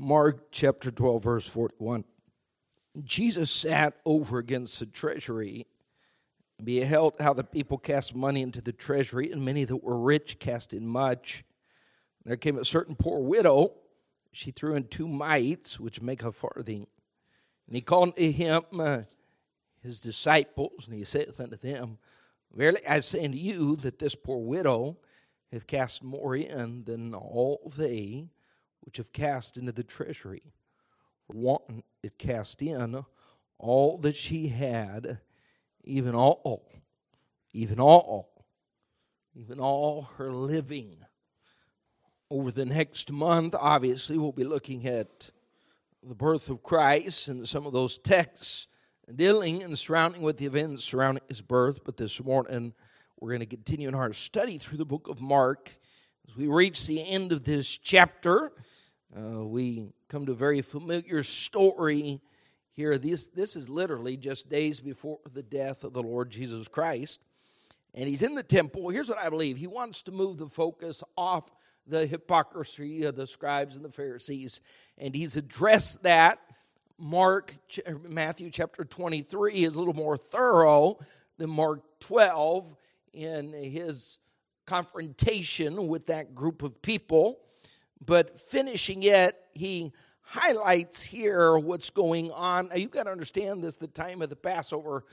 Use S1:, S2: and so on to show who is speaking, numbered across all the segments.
S1: Mark chapter 12, verse 41. Jesus sat over against the treasury and beheld how the people cast money into the treasury, and many that were rich cast in much. There came a certain poor widow. She threw in two mites, which make a farthing. And he called to him uh, his disciples, and he saith unto them, Verily I say unto you that this poor widow hath cast more in than all they which have cast into the treasury. One it cast in all that she had, even all, even all, even all her living. Over the next month, obviously, we'll be looking at the birth of Christ and some of those texts dealing and surrounding with the events surrounding his birth. But this morning, we're going to continue in our study through the book of Mark. As we reach the end of this chapter, uh, we come to a very familiar story here. This, this is literally just days before the death of the Lord Jesus Christ. And he's in the temple. Here's what I believe He wants to move the focus off the hypocrisy of the scribes and the Pharisees. And he's addressed that. Mark, Matthew chapter 23 is a little more thorough than Mark 12 in his confrontation with that group of people. But finishing it, he highlights here what's going on. Now, you've got to understand this the time of the Passover.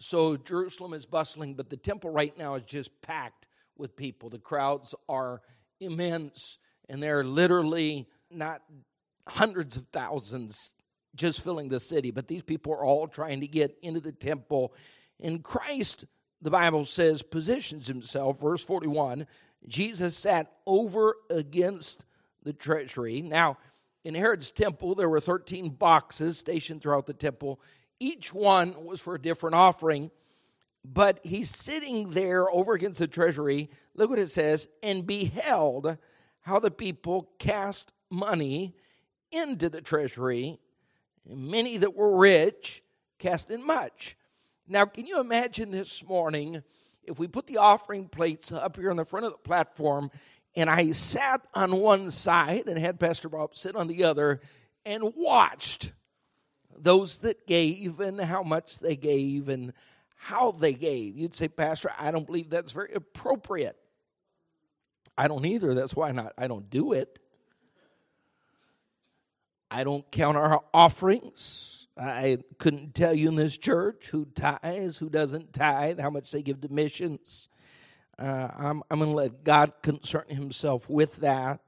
S1: So Jerusalem is bustling, but the temple right now is just packed with people. The crowds are immense, and they're literally not hundreds of thousands just filling the city, but these people are all trying to get into the temple. And Christ, the Bible says, positions himself, verse 41, Jesus sat over against the treasury. Now, in Herod's temple, there were 13 boxes stationed throughout the temple. Each one was for a different offering, but he's sitting there over against the treasury. Look what it says and beheld how the people cast money into the treasury and many that were rich cast in much. Now, can you imagine this morning if we put the offering plates up here on the front of the platform and I sat on one side and had Pastor Bob sit on the other and watched those that gave and how much they gave and how they gave. You'd say, Pastor, I don't believe that's very appropriate. I don't either. That's why not I don't do it. I don't count our offerings. I couldn't tell you in this church who tithes, who doesn't tithe, how much they give to missions. Uh, I'm, I'm going to let God concern himself with that.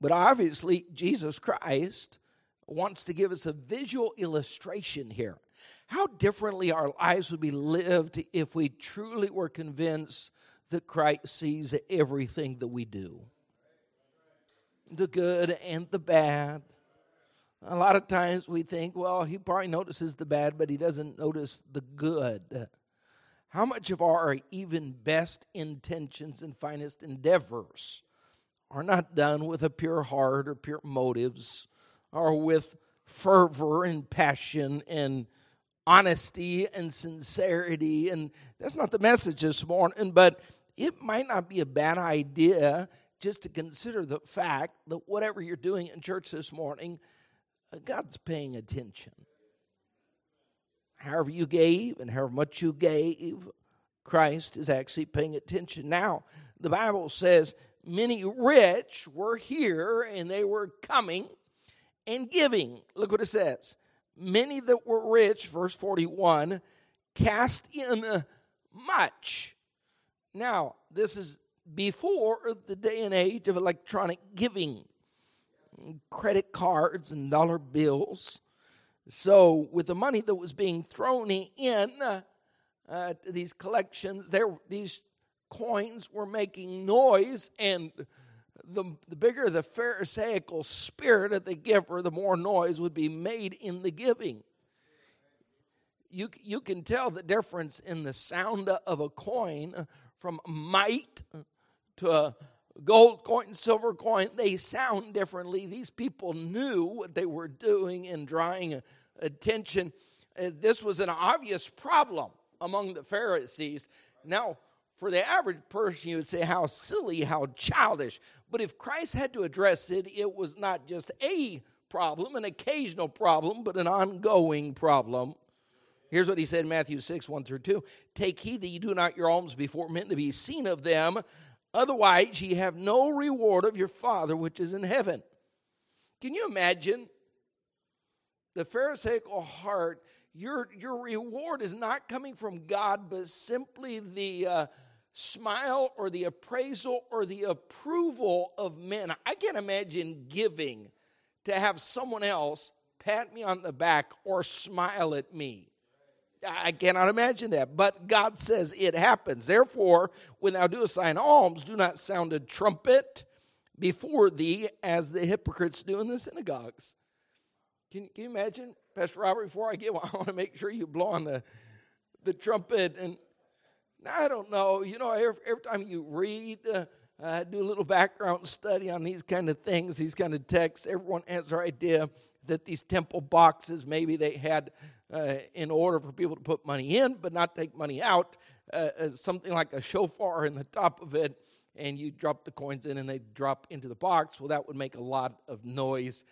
S1: But obviously, Jesus Christ wants to give us a visual illustration here. How differently our lives would be lived if we truly were convinced that Christ sees everything that we do the good and the bad a lot of times we think, well, he probably notices the bad, but he doesn't notice the good. How much of our even best intentions and finest endeavors are not done with a pure heart or pure motives or with fervor and passion and honesty and sincerity? And that's not the message this morning, but it might not be a bad idea just to consider the fact that whatever you're doing in church this morning, uh, God's paying attention. However, you gave and however much you gave, Christ is actually paying attention. Now, the Bible says many rich were here and they were coming and giving. Look what it says. Many that were rich, verse 41, cast in much. Now, this is before the day and age of electronic giving credit cards and dollar bills. So, with the money that was being thrown in uh, to these collections, there these coins were making noise, and the, the bigger the Pharisaical spirit of the giver, the more noise would be made in the giving. You, you can tell the difference in the sound of a coin from mite to gold coin, and silver coin, they sound differently. These people knew what they were doing in drawing attention. Uh, this was an obvious problem among the Pharisees. Now, for the average person, you would say, how silly, how childish. But if Christ had to address it, it was not just a problem, an occasional problem, but an ongoing problem. Here's what he said in Matthew 6, 1 through 2. Take heed that you do not your alms before men to be seen of them, otherwise ye have no reward of your Father which is in heaven. Can you imagine the Pharisaical heart? Your, your reward is not coming from God, but simply the uh, smile or the appraisal or the approval of men. I can't imagine giving to have someone else pat me on the back or smile at me. I cannot imagine that. But God says it happens. Therefore, when thou doest thine alms, do not sound a trumpet before thee as the hypocrites do in the synagogues. Can, can you imagine, Pastor Robert, before I give, I want to make sure you blow on the, the trumpet. And I don't know, you know, every, every time you read, uh, uh, do a little background study on these kind of things, these kind of texts, everyone has their idea that these temple boxes, maybe they had uh, in order for people to put money in but not take money out, uh, something like a shofar in the top of it, and you drop the coins in and they drop into the box. Well, that would make a lot of noise.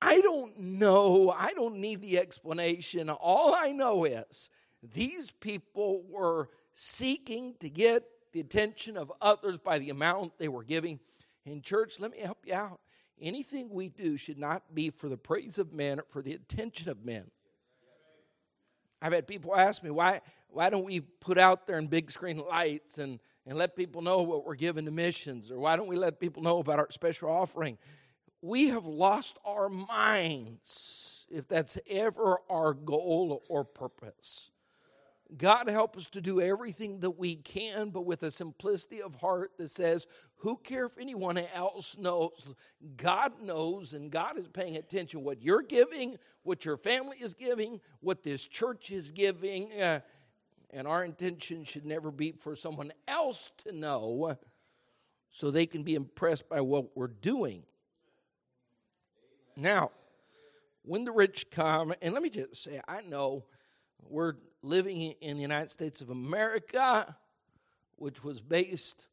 S1: I don't know. I don't need the explanation. All I know is these people were seeking to get the attention of others by the amount they were giving. In church, let me help you out. Anything we do should not be for the praise of men or for the attention of men. I've had people ask me, why, why don't we put out there in big screen lights and, and let people know what we're giving to missions? Or why don't we let people know about our special offering? We have lost our minds if that's ever our goal or purpose. God help us to do everything that we can, but with a simplicity of heart that says, Who care if anyone else knows? God knows, and God is paying attention what you're giving, what your family is giving, what this church is giving. Uh, and our intention should never be for someone else to know so they can be impressed by what we're doing. Now, when the rich come, and let me just say, I know we're living in the United States of America, which was based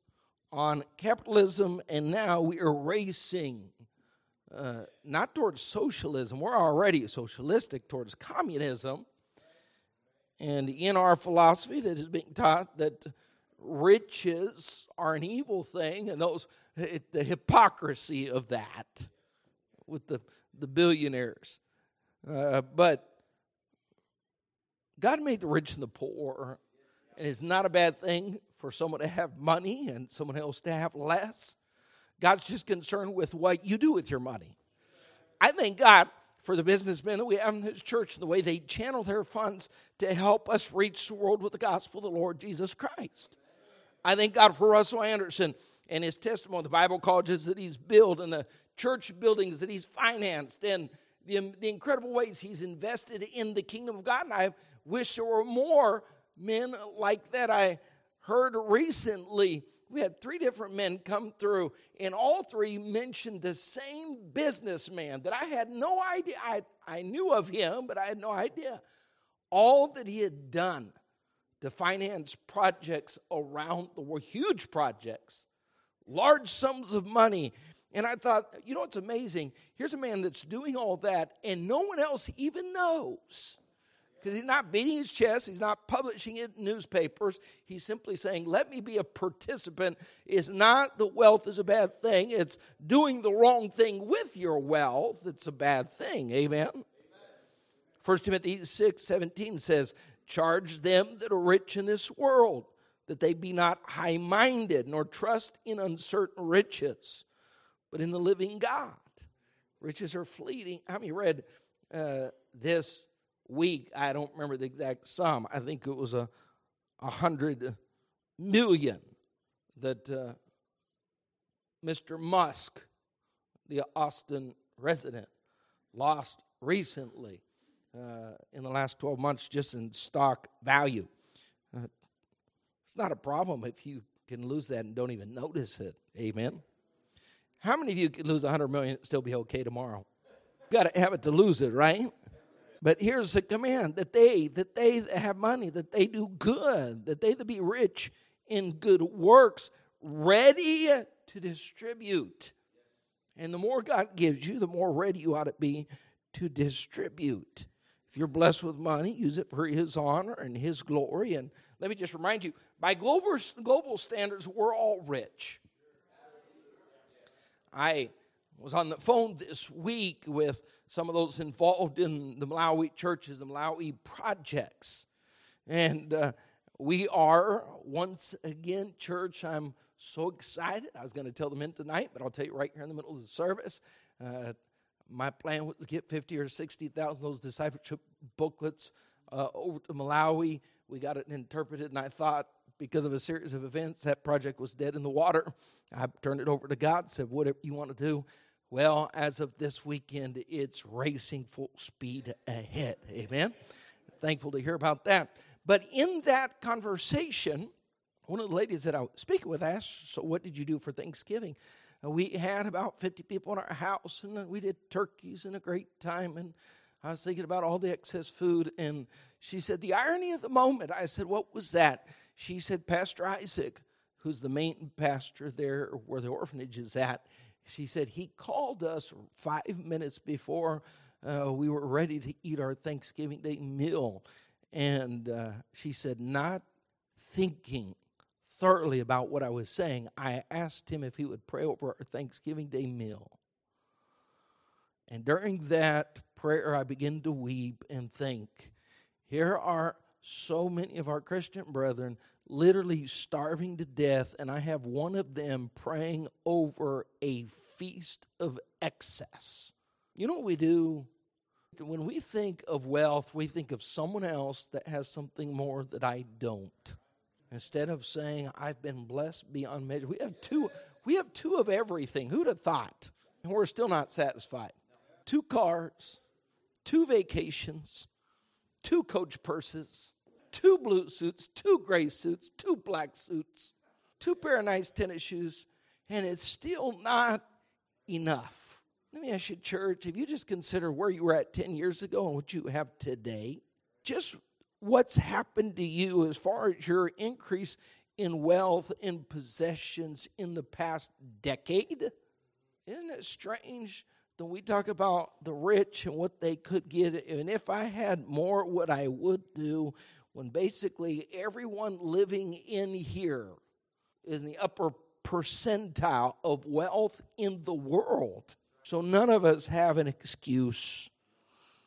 S1: on capitalism, and now we are racing uh, not towards socialism. We're already socialistic towards communism. And in our philosophy, that is being taught that riches are an evil thing, and those the hypocrisy of that with the the billionaires. Uh, but God made the rich and the poor, and it's not a bad thing for someone to have money and someone else to have less. God's just concerned with what you do with your money. I thank God for the businessmen that we have in this church and the way they channel their funds to help us reach the world with the gospel of the Lord Jesus Christ. I thank God for Russell Anderson and his testimony, the Bible colleges that he's built and the church buildings that he's financed and the, the incredible ways he's invested in the kingdom of God. And I wish there were more men like that. I heard recently we had three different men come through, and all three mentioned the same businessman that I had no idea. I, I knew of him, but I had no idea all that he had done to finance projects around the world, huge projects, large sums of money. And I thought, you know what's amazing? Here's a man that's doing all that, and no one else even knows because he's not beating his chest, he's not publishing it in newspapers. He's simply saying, Let me be a participant. It's not the wealth is a bad thing, it's doing the wrong thing with your wealth that's a bad thing. Amen. Amen. 1 Timothy 6 17 says, Charge them that are rich in this world, that they be not high minded, nor trust in uncertain riches, but in the living God. Riches are fleeting. How many read uh, this week. I don't remember the exact sum. I think it was a, a hundred million that uh, Mr. Musk, the Austin resident, lost recently uh, in the last 12 months just in stock value. Uh, it's not a problem if you can lose that and don't even notice it. Amen. How many of you can lose 100 million and still be okay tomorrow? Got to have it to lose it, right? But here's the command that they, that they that have money, that they do good, that they that be rich in good works, ready to distribute. And the more God gives you, the more ready you ought to be to distribute. If you're blessed with money, use it for His honor and His glory. And let me just remind you by global, global standards, we're all rich. I was on the phone this week with some of those involved in the Malawi churches, the Malawi projects. And uh, we are, once again, church, I'm so excited. I was going to tell them in tonight, but I'll tell you right here in the middle of the service. Uh, my plan was to get 50 or 60,000 of those discipleship booklets uh, over to Malawi. We got it interpreted, and I thought because of a series of events, that project was dead in the water. I turned it over to God, said, Whatever you want to do. Well, as of this weekend, it's racing full speed ahead. Amen. Thankful to hear about that. But in that conversation, one of the ladies that I was speaking with asked, So, what did you do for Thanksgiving? we had about 50 people in our house, and we did turkeys and a great time. And I was thinking about all the excess food, and she said, The irony of the moment. I said, What was that? She said, Pastor Isaac, who's the main pastor there where the orphanage is at, she said, He called us five minutes before uh, we were ready to eat our Thanksgiving Day meal. And uh, she said, Not thinking thoroughly about what I was saying, I asked him if he would pray over our Thanksgiving Day meal. And during that prayer, I began to weep and think here are so many of our Christian brethren literally starving to death, and I have one of them praying over a feast of excess. You know what we do? When we think of wealth, we think of someone else that has something more that I don't. Instead of saying, I've been blessed beyond measure, we have two, we have two of everything. Who'd have thought? And we're still not satisfied. Two cars, two vacations, two coach purses, two blue suits, two gray suits, two black suits, two pair of nice tennis shoes, and it's still not enough. Let me ask you, church, if you just consider where you were at 10 years ago and what you have today, just what's happened to you as far as your increase in wealth and possessions in the past decade? Isn't it strange that we talk about the rich and what they could get? And if I had more, what I would do, when basically everyone living in here is in the upper percentile of wealth in the world. So none of us have an excuse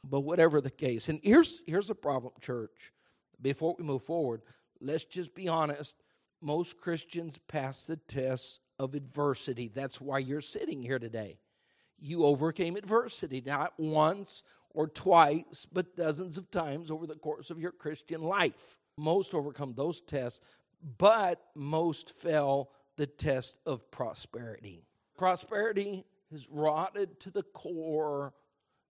S1: but whatever the case, and here's here's the problem, church. Before we move forward, let's just be honest. Most Christians pass the test of adversity. That's why you're sitting here today. You overcame adversity, not once or twice, but dozens of times over the course of your Christian life. Most overcome those tests, but most fell the test of prosperity. Prosperity has rotted to the core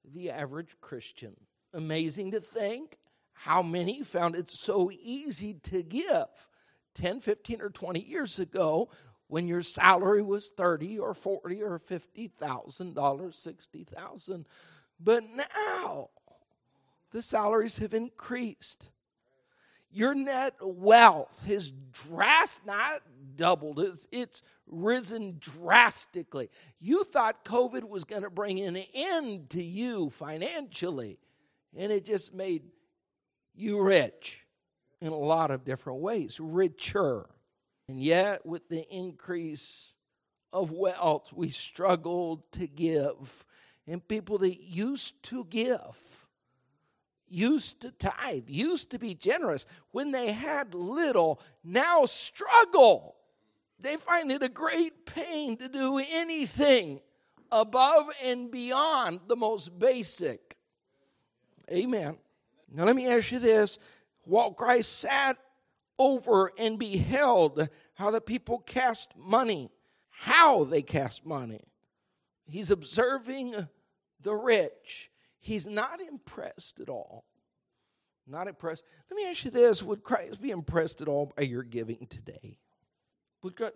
S1: the average Christian. Amazing to think how many found it so easy to give 10, 15, or 20 years ago when your salary was 30 or 40 or 50,000 dollars, 60,000 but now the salaries have increased. Your net wealth has drast not doubled it's, it's risen drastically. You thought covid was going to bring an end to you financially and it just made you rich in a lot of different ways richer. And yet with the increase of wealth we struggled to give and people that used to give used to tithe, used to be generous, when they had little, now struggle. They find it a great pain to do anything above and beyond the most basic. Amen. Now, let me ask you this while Christ sat over and beheld how the people cast money, how they cast money, he's observing the rich He's not impressed at all. Not impressed. Let me ask you this Would Christ be impressed at all by your giving today?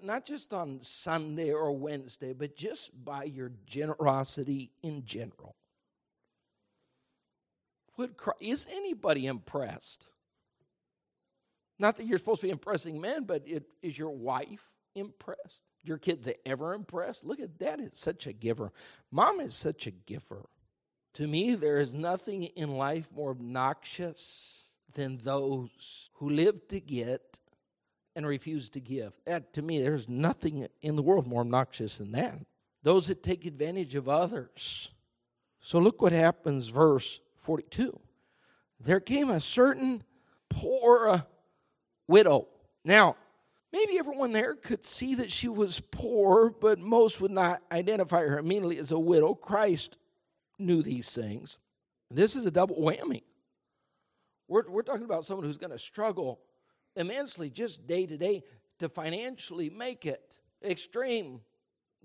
S1: Not just on Sunday or Wednesday, but just by your generosity in general? Would Christ, is anybody impressed? Not that you're supposed to be impressing men, but it, is your wife impressed? Your kids ever impressed? Look at dad is such a giver. Mom is such a giver. To me, there is nothing in life more obnoxious than those who live to get and refuse to give. That to me, there's nothing in the world more obnoxious than that. Those that take advantage of others. So look what happens, verse 42. There came a certain poor widow. Now, maybe everyone there could see that she was poor, but most would not identify her immediately as a widow. Christ knew these things. This is a double whammy. We're, we're talking about someone who's going to struggle immensely just day to day to financially make it. Extreme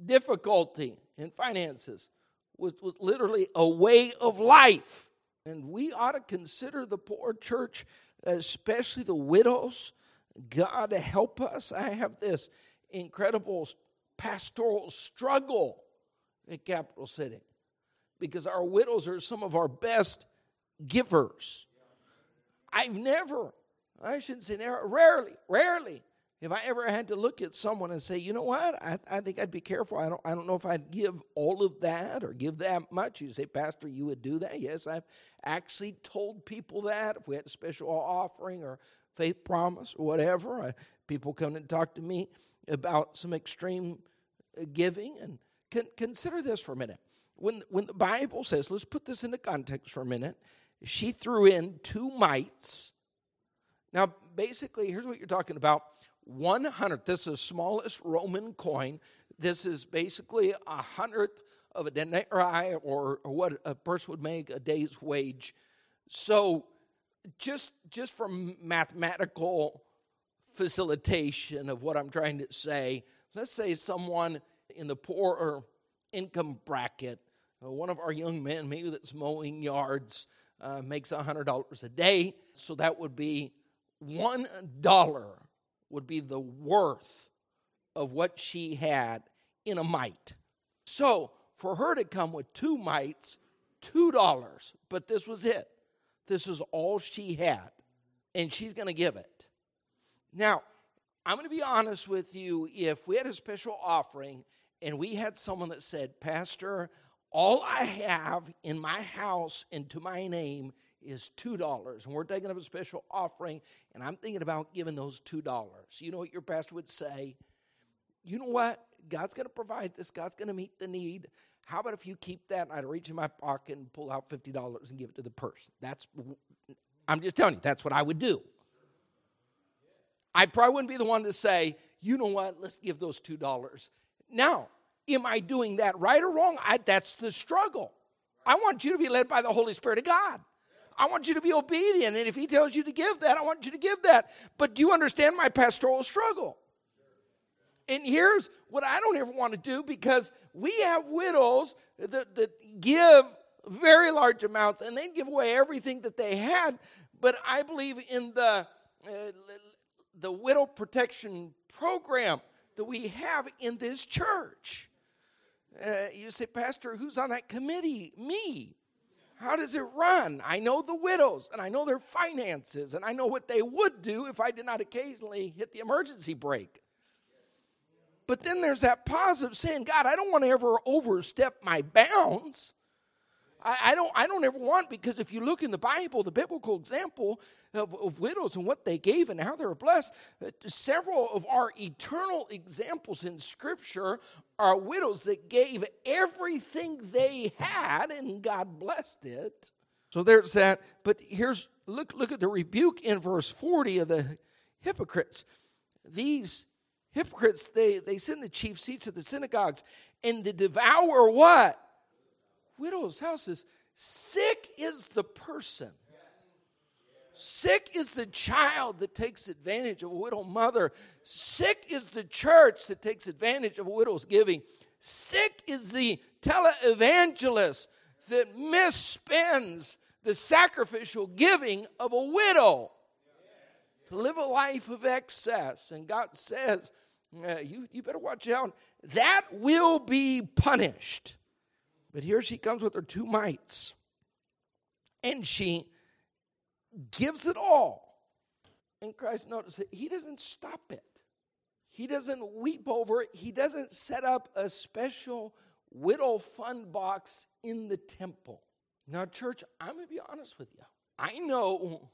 S1: difficulty in finances was, was literally a way of life. And we ought to consider the poor church, especially the widows. God help us. I have this incredible pastoral struggle at Capital City because our widows are some of our best givers. I've never I shouldn't say never, rarely, rarely if I ever had to look at someone and say, you know what, I, I think I'd be careful. I don't, I don't know if I'd give all of that or give that much. You say, Pastor, you would do that? Yes, I've actually told people that. If we had a special offering or faith promise or whatever, I, people come and talk to me about some extreme uh, giving. And con- consider this for a minute. When, when the Bible says, let's put this into context for a minute, she threw in two mites now, basically, here's what you're talking about 100, This is the smallest Roman coin. This is basically a hundredth of a denarii, or, or what a person would make a day's wage. So, just just from mathematical facilitation of what I'm trying to say, let's say someone in the poorer income bracket, uh, one of our young men, maybe that's mowing yards, uh, makes $100 a day. So that would be one dollar would be the worth of what she had in a mite. So for her to come with two mites, two dollars, but this was it. This is all she had, and she's going to give it. Now, I'm going to be honest with you. If we had a special offering and we had someone that said, Pastor, all I have in my house and to my name is $2. And we're taking up a special offering, and I'm thinking about giving those $2. You know what your pastor would say? You know what? God's going to provide this, God's going to meet the need. How about if you keep that and I'd reach in my pocket and pull out $50 and give it to the person? That's, I'm just telling you, that's what I would do. I probably wouldn't be the one to say, you know what, let's give those $2. Now, am I doing that right or wrong? I, that's the struggle. I want you to be led by the Holy Spirit of God. I want you to be obedient. And if he tells you to give that, I want you to give that. But do you understand my pastoral struggle? And here's what I don't ever want to do because we have widows that, that give very large amounts and they give away everything that they had. But I believe in the, uh, the widow protection program that we have in this church. Uh, you say, Pastor, who's on that committee? Me. How does it run? I know the widows and I know their finances and I know what they would do if I did not occasionally hit the emergency brake. But then there's that positive saying, God, I don't want to ever overstep my bounds. I, I, don't, I don't ever want, because if you look in the Bible, the biblical example of, of widows and what they gave and how they were blessed, uh, several of our eternal examples in Scripture are widows that gave everything they had and God blessed it. So there's that. But here's, look, look at the rebuke in verse 40 of the hypocrites. These hypocrites, they, they in the chief seats of the synagogues and to devour what? widows' houses. Sick is the person. Sick is the child that takes advantage of a widow mother. Sick is the church that takes advantage of a widow's giving. Sick is the televangelist that misspends the sacrificial giving of a widow to live a life of excess. And God says, you, you better watch out. That will be punished. But here she comes with her two mites, and she gives it all. And Christ notices it. he doesn't stop it. he doesn't weep over it. He doesn't set up a special widow fund box in the temple. Now, church, I'm going to be honest with you. I know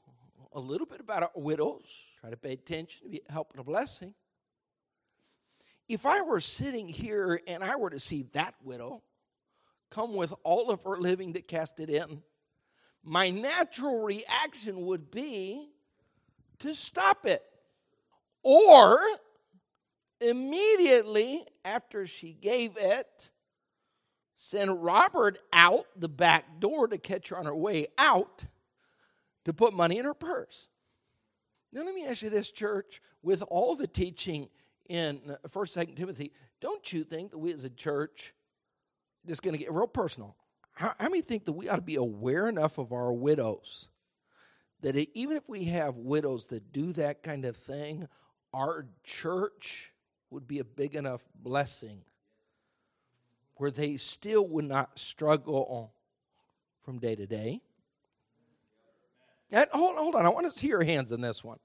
S1: a little bit about widows, try to pay attention, to be help and a blessing. If I were sitting here and I were to see that widow come with all of her living to cast it in, my natural reaction would be to stop it. Or immediately after she gave it, send Robert out the back door to catch her on her way out to put money in her purse. Now, let me ask you this, church, with all the teaching in uh, 1st, 2nd Timothy, don't you think that we as a church, just going to get real personal, how, how many think that we ought to be aware enough of our widows that it, even if we have widows that do that kind of thing, our church would be a big enough blessing where they still would not struggle from day to day? And hold, hold on, I want to see your hands in this one.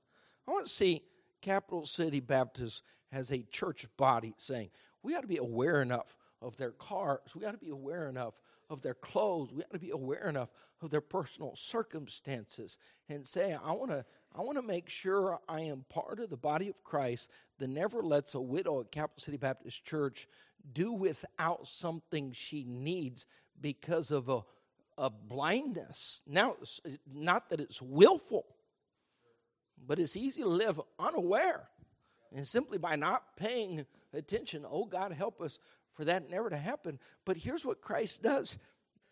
S1: I want to see Capital City Baptist has a church body saying we ought to be aware enough of their cars, we ought to be aware enough of their clothes. We ought to be aware enough of their personal circumstances and say, I want to. I want to make sure I am part of the body of Christ that never lets a widow at Capital City Baptist Church do without something she needs because of a, a blindness. Now, uh, not that it's willful, but it's easy to live unaware. And simply by not paying attention, oh God, help us for that never to happen. But here's what Christ does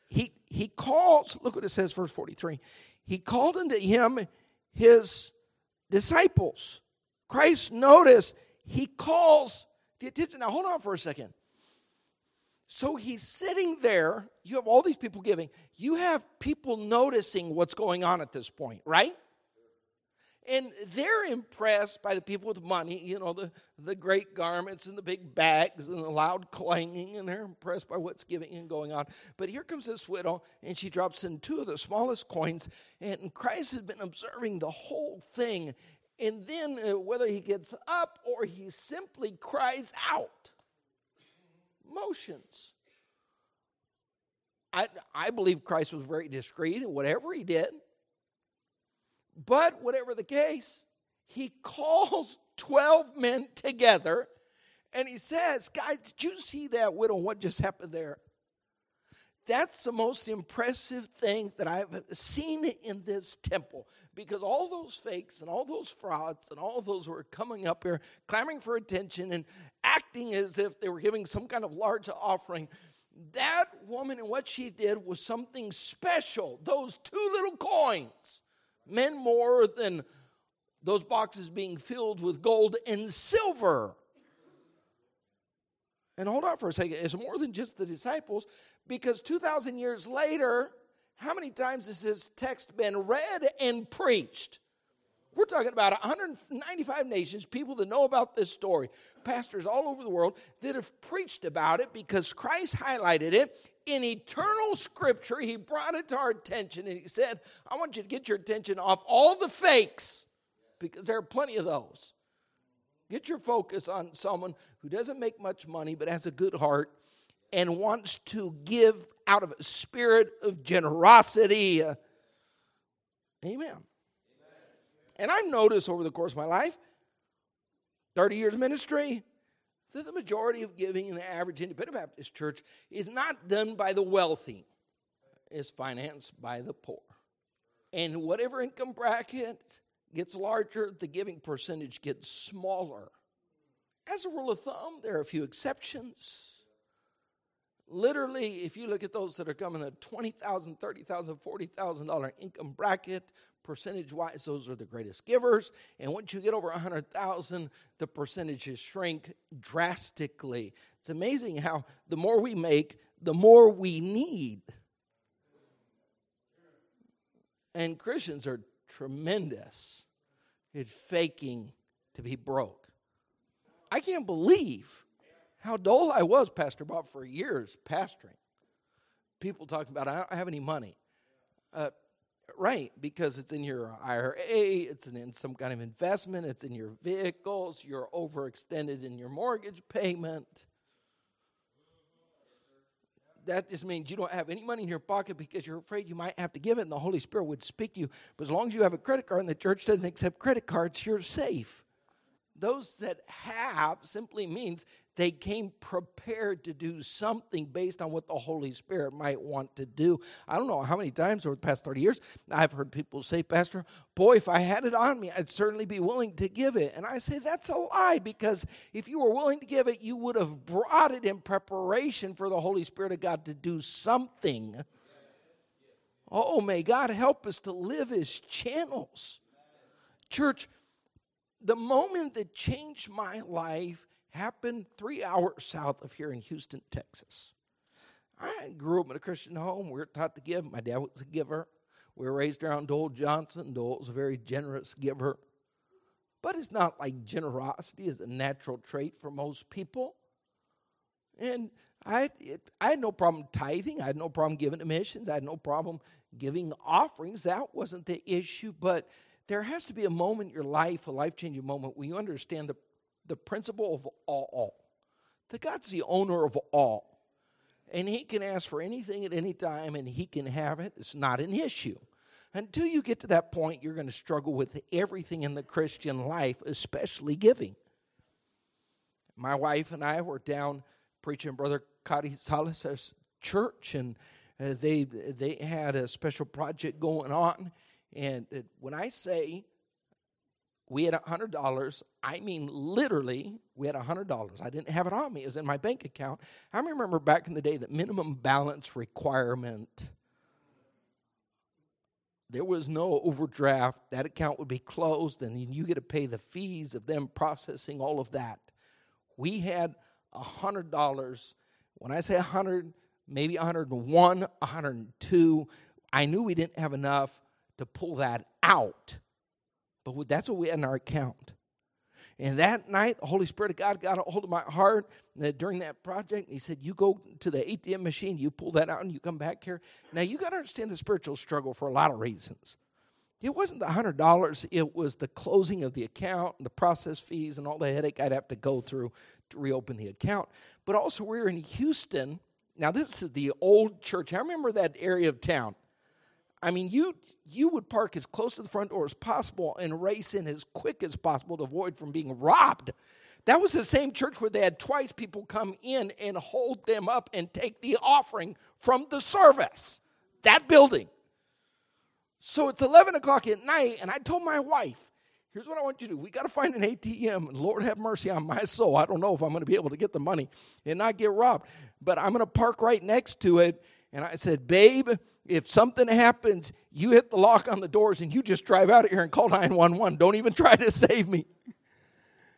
S1: He, he calls, look what it says, verse 43. He called unto him his disciples. Christ, notice, he calls the attention. Now, hold on for a second. So he's sitting there. You have all these people giving. You have people noticing what's going on at this point, right? And they're impressed by the people with money, you know, the, the great garments and the big bags and the loud clanging, and they're impressed by what's giving and going on. But here comes this widow, and she drops in two of the smallest coins, and Christ has been observing the whole thing. And then, uh, whether he gets up or he simply cries out, motions. I, I believe Christ was very discreet in whatever he did. But whatever the case, he calls 12 men together and he says, Guys, did you see that widow? What just happened there? That's the most impressive thing that I've seen in this temple because all those fakes and all those frauds and all those were coming up here clamoring for attention and acting as if they were giving some kind of large offering. That woman and what she did was something special. Those two little coins meant more than those boxes being filled with gold and silver. And hold on for a second, it's more than just the disciples because 2,000 years later, how many times has this text been read and preached? We're talking about 195 nations, people that know about this story, pastors all over the world that have preached about it because Christ highlighted it in eternal scripture. He brought it to our attention and he said, I want you to get your attention off all the fakes because there are plenty of those. Get your focus on someone who doesn't make much money but has a good heart and wants to give out of a spirit of generosity. Amen. And I've noticed over the course of my life, 30 years ministry, that the majority of giving in the average independent Baptist church is not done by the wealthy, it's financed by the poor. And whatever income bracket gets larger, the giving percentage gets smaller. As a rule of thumb, there are a few exceptions. Literally, if you look at those that are coming at $20,000, $30,000, $40,000 income bracket, percentage wise, those are the greatest givers. And once you get over 100,000, the percentages shrink drastically. It's amazing how the more we make, the more we need. And Christians are tremendous at faking to be broke. I can't believe how dull I was, Pastor Bob, for years pastoring. People talking about, I don't have any money. Uh, Right, because it's in your IRA, it's in some kind of investment, it's in your vehicles, you're overextended in your mortgage payment. That just means you don't have any money in your pocket because you're afraid you might have to give it and the Holy Spirit would speak to you. But as long as you have a credit card and the church doesn't accept credit cards, you're safe. Those that have simply means they came prepared to do something based on what the Holy Spirit might want to do. I don't know how many times over the past 30 years I've heard people say, Pastor, boy, if I had it on me, I'd certainly be willing to give it. And I say, that's a lie because if you were willing to give it, you would have brought it in preparation for the Holy Spirit of God to do something. Oh, may God help us to live as channels. Church, the moment that changed my life happened three hours south of here in Houston, Texas. I grew up in a Christian home. We were taught to give. My dad was a giver. We were raised around Dole Johnson. Dole was a very generous giver. But it's not like generosity is a natural trait for most people. And I, it, I had no problem tithing. I had no problem giving to missions. I had no problem giving offerings. That wasn't the issue. But there has to be a moment in your life, a life changing moment, where you understand the, the principle of all. all. That God's the owner of all. And He can ask for anything at any time and He can have it. It's not an issue. Until you get to that point, you're going to struggle with everything in the Christian life, especially giving. My wife and I were down preaching Brother Cody Salas' church, and uh, they they had a special project going on, and when I say we had $100, I mean literally we had $100. I didn't have it on me, it was in my bank account. I remember back in the day that minimum balance requirement. There was no overdraft. That account would be closed, and you get to pay the fees of them processing all of that. We had $100. When I say 100, maybe 101, 102, I knew we didn't have enough to pull that out. But that's what we had in our account. And that night, the Holy Spirit of God got a hold of my heart uh, during that project. He said, You go to the ATM machine, you pull that out, and you come back here. Now, you got to understand the spiritual struggle for a lot of reasons. It wasn't the $100, it was the closing of the account, and the process fees, and all the headache I'd have to go through to reopen the account. But also, we were in Houston. Now, this is the old church. I remember that area of town. I mean, you you would park as close to the front door as possible and race in as quick as possible to avoid from being robbed. That was the same church where they had twice people come in and hold them up and take the offering from the service. That building. So it's 11 o'clock at night, and I told my wife, here's what I want you to do. We got to find an ATM. And Lord have mercy on my soul. I don't know if I'm going to be able to get the money and not get robbed, but I'm going to park right next to it and I said, Babe, if something happens, you hit the lock on the doors and you just drive out of here and call 911. Don't even try to save me.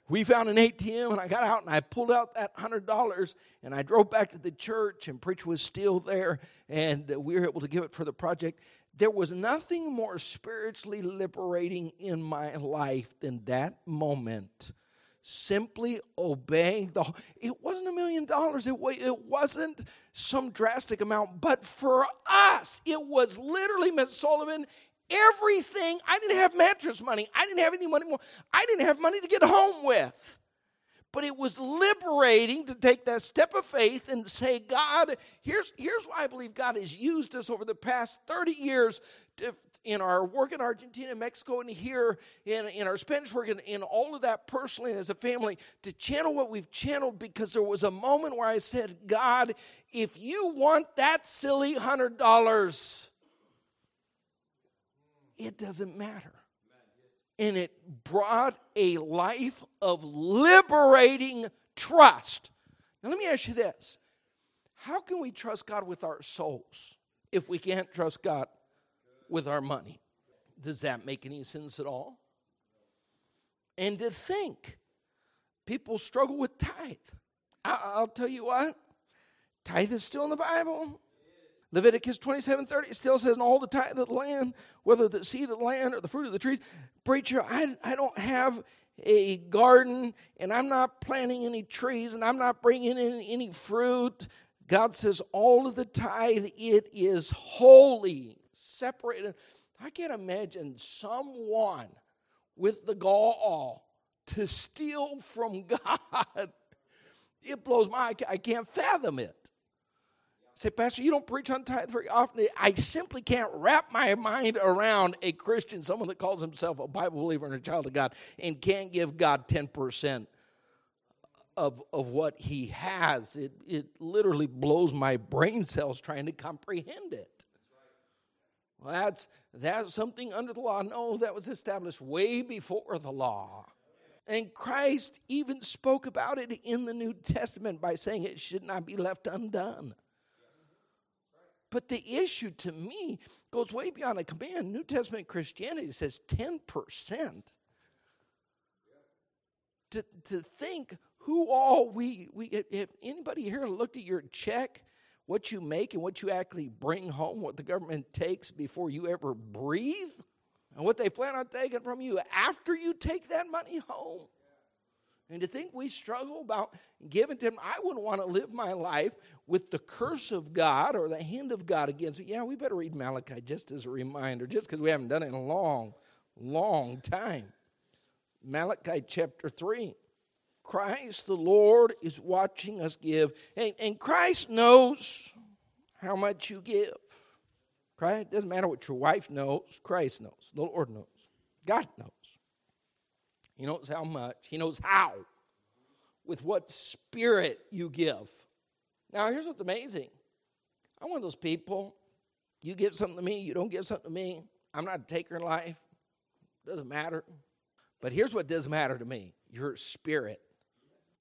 S1: We found an ATM and I got out and I pulled out that $100 and I drove back to the church and preacher was still there and we were able to give it for the project. There was nothing more spiritually liberating in my life than that moment simply obeying the it wasn't a million dollars. It, it wasn't some drastic amount but for us it was literally miss sullivan everything. I didn't have mattress money. I didn't have any money more. I didn't have money to get home with. But it was liberating to take that step of faith and say god here's here's why i believe god has used us over the past 30 years to, in our work in Argentina, Mexico, and here in, in our Spanish work, and in all of that personally and as a family, to channel what we've channeled because there was a moment where I said, God, if you want that silly hundred dollars, it doesn't matter. And it brought a life of liberating trust. Now, let me ask you this How can we trust God with our souls if we can't trust God with our money. Does that make any sense at all? And to think people struggle with tithe. I, will tell you what, tithe is still in the Bible. Leviticus 27 30 still says, all the tithe of the land, whether the seed of the land or the fruit of the trees. Preacher, I, I don't have a garden and I'm not planting any trees and I'm not bringing in any fruit. God says, all of the tithe, it is holy separated. I can't imagine someone with the gall to steal from God. It blows my I can't fathom it. Say, Pastor, you don't preach on tithe very often. I simply can't wrap my mind around a Christian, someone that calls himself a Bible believer and a child of God, and can't give God 10% of, of what he has. It, it literally blows my brain cells trying to comprehend it. Well, that's, that's something under the law. No, that was established way before the law. And Christ even spoke about it in the New Testament by saying it should not be left undone. But the issue to me goes way beyond a command. New Testament Christianity says 10%. To, to think who all we, we if anybody here looked at your check what you make and what you actually bring home, what the government takes before you ever breathe, and what they plan on taking from you after you take that money home. And to think we struggle about giving to Him, I wouldn't want to live my life with the curse of God or the hand of God against me. Yeah, we better read Malachi just as a reminder, just because we haven't done it in a long, long time. Malachi chapter 3. Christ the Lord is watching us give. And, and Christ knows how much you give. Christ, it doesn't matter what your wife knows, Christ knows. The Lord knows. God knows. He knows how much. He knows how. With what spirit you give. Now, here's what's amazing. I'm one of those people. You give something to me, you don't give something to me. I'm not a taker in life. Doesn't matter. But here's what does matter to me your spirit.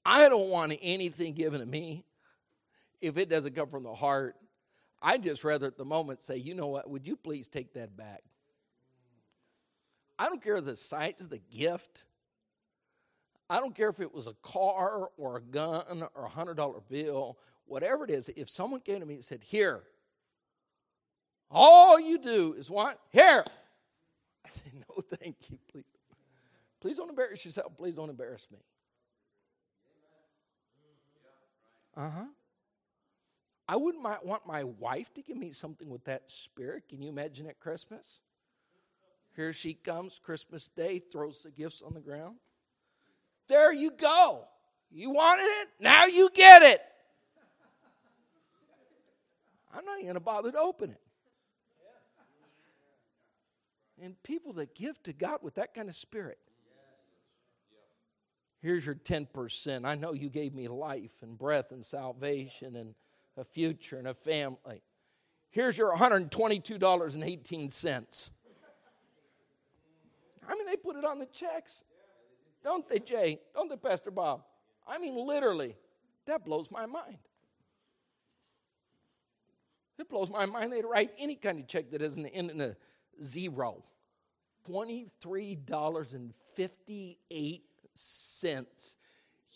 S1: I don't want anything given to me if it doesn't come from the heart. I'd just rather at the moment say, you know what, would you please take that back? I don't care the size of the gift. I don't care if it was a car or a gun or a hundred dollar bill, whatever it is. If someone came to me and said, Here, all you do is what? Here. I said, No, thank you. Please. Please don't embarrass yourself. Please don't embarrass me. Uh huh. I wouldn't want my wife to give me something with that spirit. Can you imagine at Christmas? Here she comes, Christmas Day, throws the gifts on the ground. There you go. You wanted it? Now you get it. I'm not even going to bother to open it. And people that give to God with that kind of spirit, Here's your 10%. I know you gave me life and breath and salvation and a future and a family. Here's your $122.18. I mean, they put it on the checks. Don't they, Jay? Don't they, Pastor Bob? I mean, literally, that blows my mind. It blows my mind they'd write any kind of check that isn't in a zero. $23.58 sense,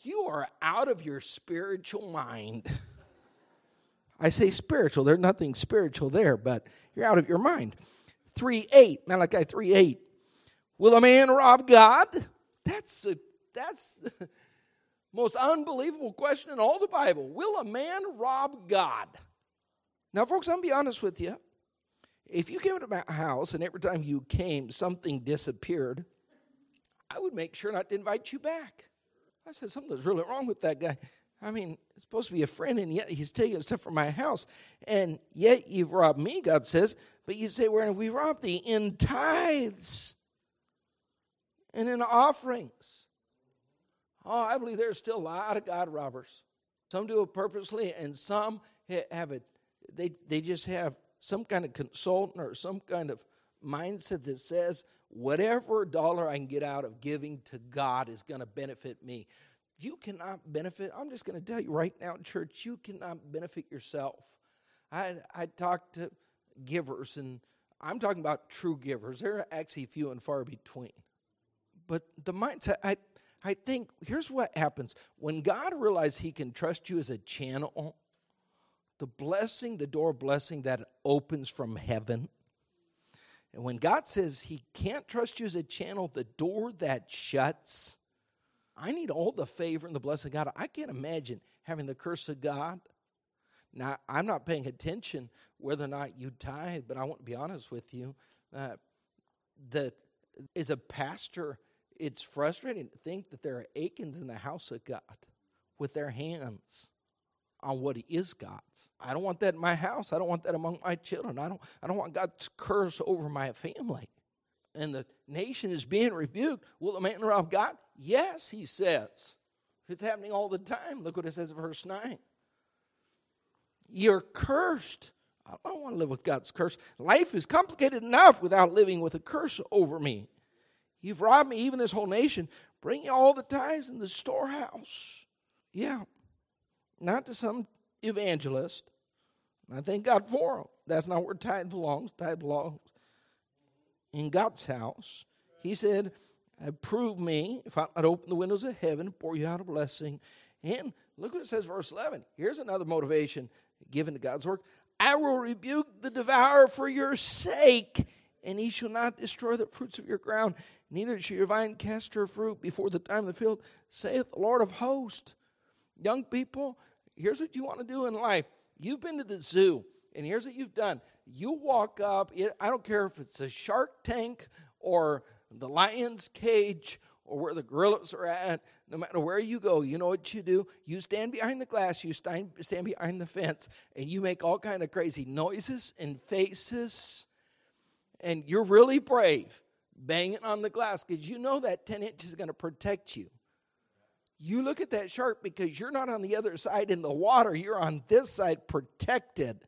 S1: you are out of your spiritual mind. I say spiritual, there's nothing spiritual there, but you're out of your mind. 3 8, Malachi 3 8. Will a man rob God? That's a, that's the most unbelievable question in all the Bible. Will a man rob God? Now, folks, I'm be honest with you. If you came to my house and every time you came, something disappeared, I would make sure not to invite you back. I said, something's really wrong with that guy. I mean, it's supposed to be a friend, and yet he's taking stuff from my house. And yet you've robbed me, God says. But you say, where we robbed thee? In tithes and in offerings. Oh, I believe there's still a lot of God robbers. Some do it purposely, and some have it. They, they just have some kind of consultant or some kind of mindset that says whatever dollar I can get out of giving to God is going to benefit me. You cannot benefit. I'm just going to tell you right now, church, you cannot benefit yourself. I, I talk to givers, and I'm talking about true givers. They're actually few and far between. But the mindset, I, I think, here's what happens when God realizes He can trust you as a channel, the blessing, the door blessing that opens from heaven and when God says He can't trust you as a channel, the door that shuts, I need all the favor and the blessing of God. I can't imagine having the curse of God. Now, I'm not paying attention whether or not you tithe, but I want to be honest with you. Uh, that as a pastor, it's frustrating to think that there are Achans in the house of God with their hands on what is God's. I don't want that in my house. I don't want that among my children. I don't, I don't want God's curse over my family. And the nation is being rebuked. Will the man rob God? Yes, he says. It's happening all the time. Look what it says in verse 9. You're cursed. I don't want to live with God's curse. Life is complicated enough without living with a curse over me. You've robbed me, even this whole nation. Bring all the tithes in the storehouse. Yeah, not to some evangelist. I thank God for them. That's not where tithe belongs. Tithe belongs in God's house. He said, Prove me if I not open the windows of heaven, pour you out a blessing. And look what it says, verse 11. Here's another motivation given to God's work. I will rebuke the devourer for your sake, and he shall not destroy the fruits of your ground. Neither shall your vine cast her fruit before the time of the field, saith the Lord of hosts. Young people, here's what you want to do in life. You've been to the zoo, and here's what you've done. You walk up, I don't care if it's a shark tank or the lion's cage or where the gorillas are at, no matter where you go, you know what you do? You stand behind the glass, you stand, stand behind the fence, and you make all kind of crazy noises and faces, and you're really brave banging on the glass because you know that 10 inches is going to protect you. You look at that shark because you're not on the other side in the water, you're on this side protected.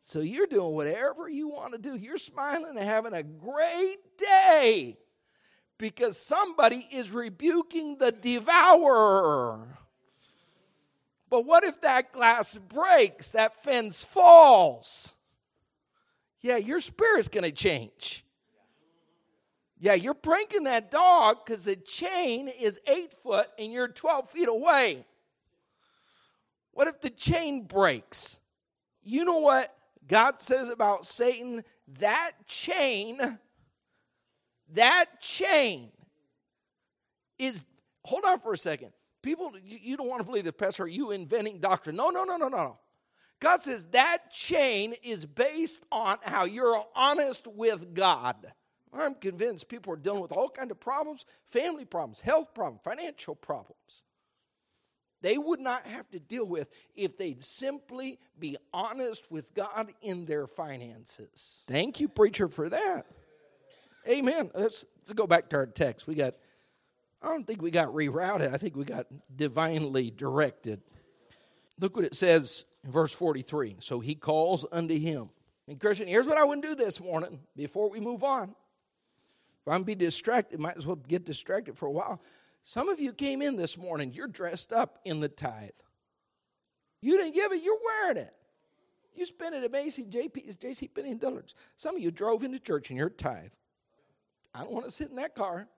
S1: So you're doing whatever you want to do. You're smiling and having a great day because somebody is rebuking the devourer. But what if that glass breaks, that fence falls? Yeah, your spirit's going to change. Yeah, you're pranking that dog because the chain is eight foot and you're 12 feet away. What if the chain breaks? You know what God says about Satan? That chain, that chain is, hold on for a second. People, you don't want to believe that, Pastor, are you inventing doctrine? No, no, no, no, no, no. God says that chain is based on how you're honest with God. I'm convinced people are dealing with all kind of problems, family problems, health problems, financial problems. They would not have to deal with if they'd simply be honest with God in their finances. Thank you, preacher, for that. Amen. Let's, let's go back to our text. We got, I don't think we got rerouted. I think we got divinely directed. Look what it says in verse 43. So he calls unto him. And Christian, here's what I want to do this morning before we move on. If I'm be distracted, might as well get distracted for a while. Some of you came in this morning, you're dressed up in the tithe. You didn't give it, you're wearing it. You spent it at Macy, JP's, JC and Dillard's. Some of you drove into church in your tithe. I don't want to sit in that car.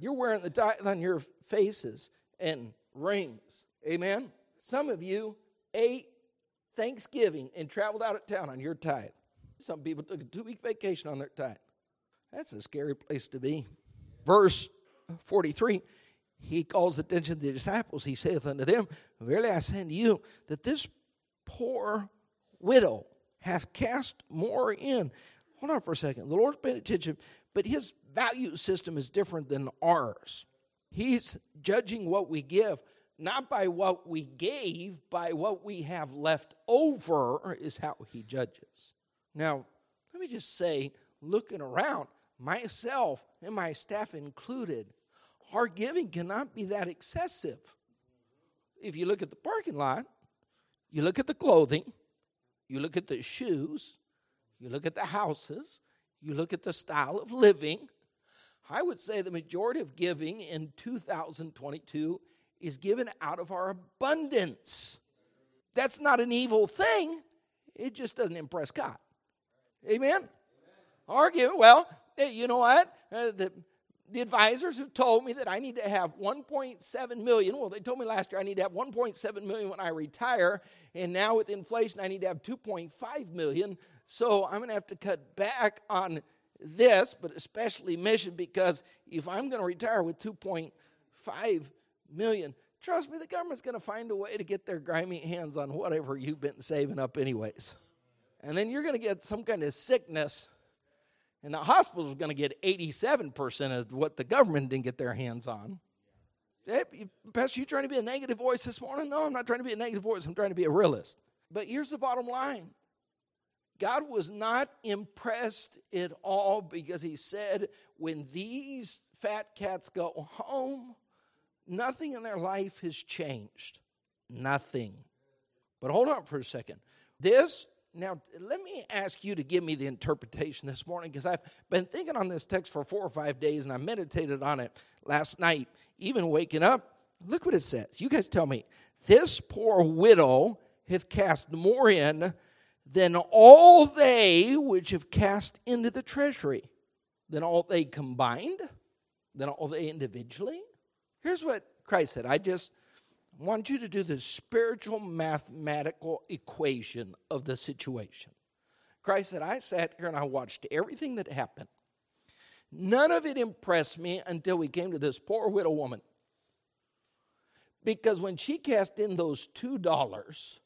S1: You're wearing the tithe on your faces and rings. Amen. Some of you ate Thanksgiving and traveled out of town on your tithe. Some people took a two week vacation on their tithe. That's a scary place to be. Verse 43 he calls attention to the disciples. He saith unto them, Verily I say unto you, that this poor widow hath cast more in. Hold on for a second. The Lord's paying attention, but his value system is different than ours. He's judging what we give, not by what we gave, by what we have left over, is how he judges. Now, let me just say, looking around, myself and my staff included, our giving cannot be that excessive. If you look at the parking lot, you look at the clothing, you look at the shoes, you look at the houses, you look at the style of living, I would say the majority of giving in 2022 is given out of our abundance. That's not an evil thing, it just doesn't impress God. Amen? Argue, well, you know what? Uh, the, the advisors have told me that I need to have 1.7 million. Well, they told me last year I need to have 1.7 million when I retire, and now with inflation I need to have 2.5 million. So I'm going to have to cut back on this, but especially mission because if I'm going to retire with 2.5 million, trust me, the government's going to find a way to get their grimy hands on whatever you've been saving up, anyways. And then you're going to get some kind of sickness, and the hospital's going to get 87% of what the government didn't get their hands on. Eh, hey, Pastor, you trying to be a negative voice this morning? No, I'm not trying to be a negative voice. I'm trying to be a realist. But here's the bottom line God was not impressed at all because he said, when these fat cats go home, nothing in their life has changed. Nothing. But hold on for a second. This, now let me ask you to give me the interpretation this morning because I've been thinking on this text for four or five days and I meditated on it last night, even waking up. Look what it says. You guys tell me. This poor widow hath cast more in than all they which have cast into the treasury, than all they combined, than all they individually. Here's what Christ said I just want you to do the spiritual mathematical equation of the situation. Christ said, I sat here and I watched everything that happened. None of it impressed me until we came to this poor widow woman. Because when she cast in those two dollars,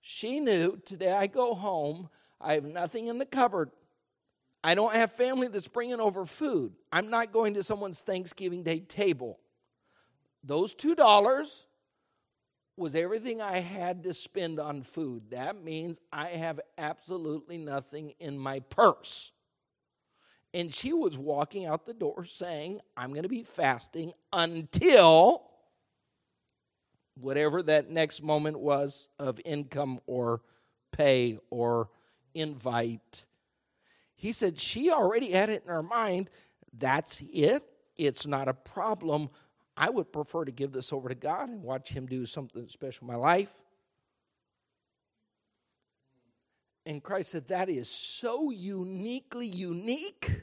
S1: she knew today I go home, I have nothing in the cupboard. I don't have family that's bringing over food. I'm not going to someone's Thanksgiving Day table. Those $2 was everything I had to spend on food. That means I have absolutely nothing in my purse. And she was walking out the door saying, I'm going to be fasting until whatever that next moment was of income or pay or invite. He said she already had it in her mind. That's it. It's not a problem. I would prefer to give this over to God and watch Him do something special in my life. And Christ said, That is so uniquely unique.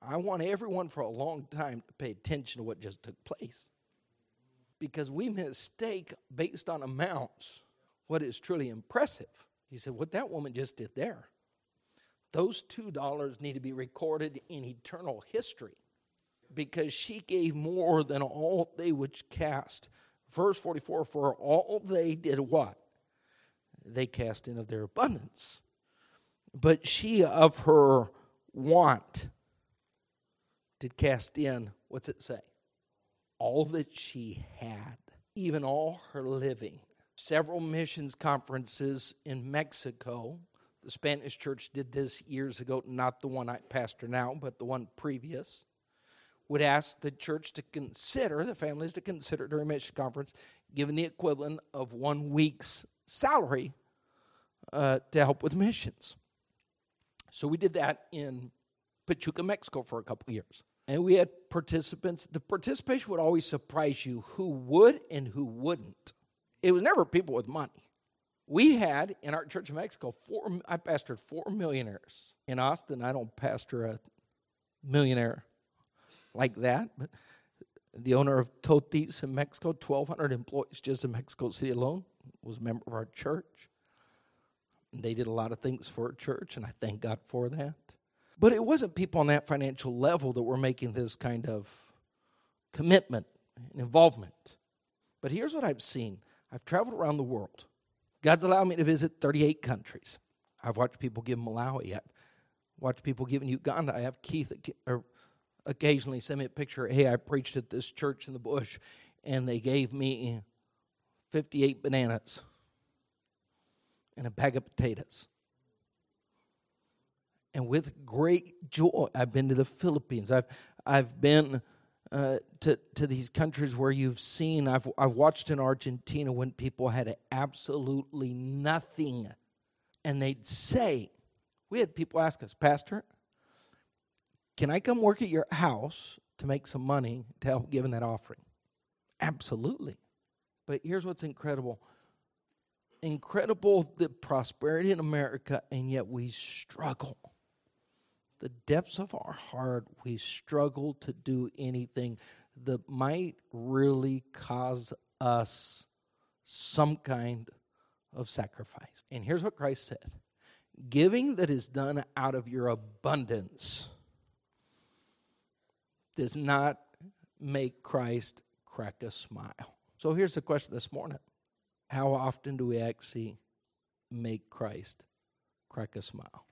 S1: I want everyone for a long time to pay attention to what just took place because we mistake based on amounts what is truly impressive. He said, What that woman just did there, those $2 need to be recorded in eternal history because she gave more than all they which cast. Verse 44 For all they did what? They cast in of their abundance. But she of her want did cast in, what's it say? all that she had, even all her living. Several missions conferences in Mexico. The Spanish church did this years ago, not the one I pastor now, but the one previous. Would ask the church to consider, the families to consider during mission conference, giving the equivalent of one week's salary uh, to help with missions. So we did that in Pachuca, Mexico for a couple years and we had participants. The participation would always surprise you who would and who wouldn't. It was never people with money. We had in our church in Mexico four. I pastored four millionaires in Austin. I don't pastor a millionaire like that, but the owner of Totis in Mexico, 1,200 employees just in Mexico City alone, was a member of our church. And they did a lot of things for our church, and I thank God for that. But it wasn't people on that financial level that were making this kind of commitment and involvement. But here's what I've seen I've traveled around the world. God's allowed me to visit 38 countries. I've watched people give Malawi. I've watched people give in Uganda. I have Keith occasionally send me a picture. Hey, I preached at this church in the bush, and they gave me 58 bananas and a bag of potatoes and with great joy. I've been to the Philippines. I've I've been uh, to to these countries where you've seen. I've I've watched in Argentina when people had absolutely nothing, and they'd say, we had people ask us, Pastor, can I come work at your house to make some money to help giving that offering? Absolutely. But here's what's incredible incredible the prosperity in America, and yet we struggle the depths of our heart, we struggle to do anything that might really cause us some kind of sacrifice. And here's what Christ said giving that is done out of your abundance does not make Christ crack a smile. So here's the question this morning How often do we actually make Christ crack a smile?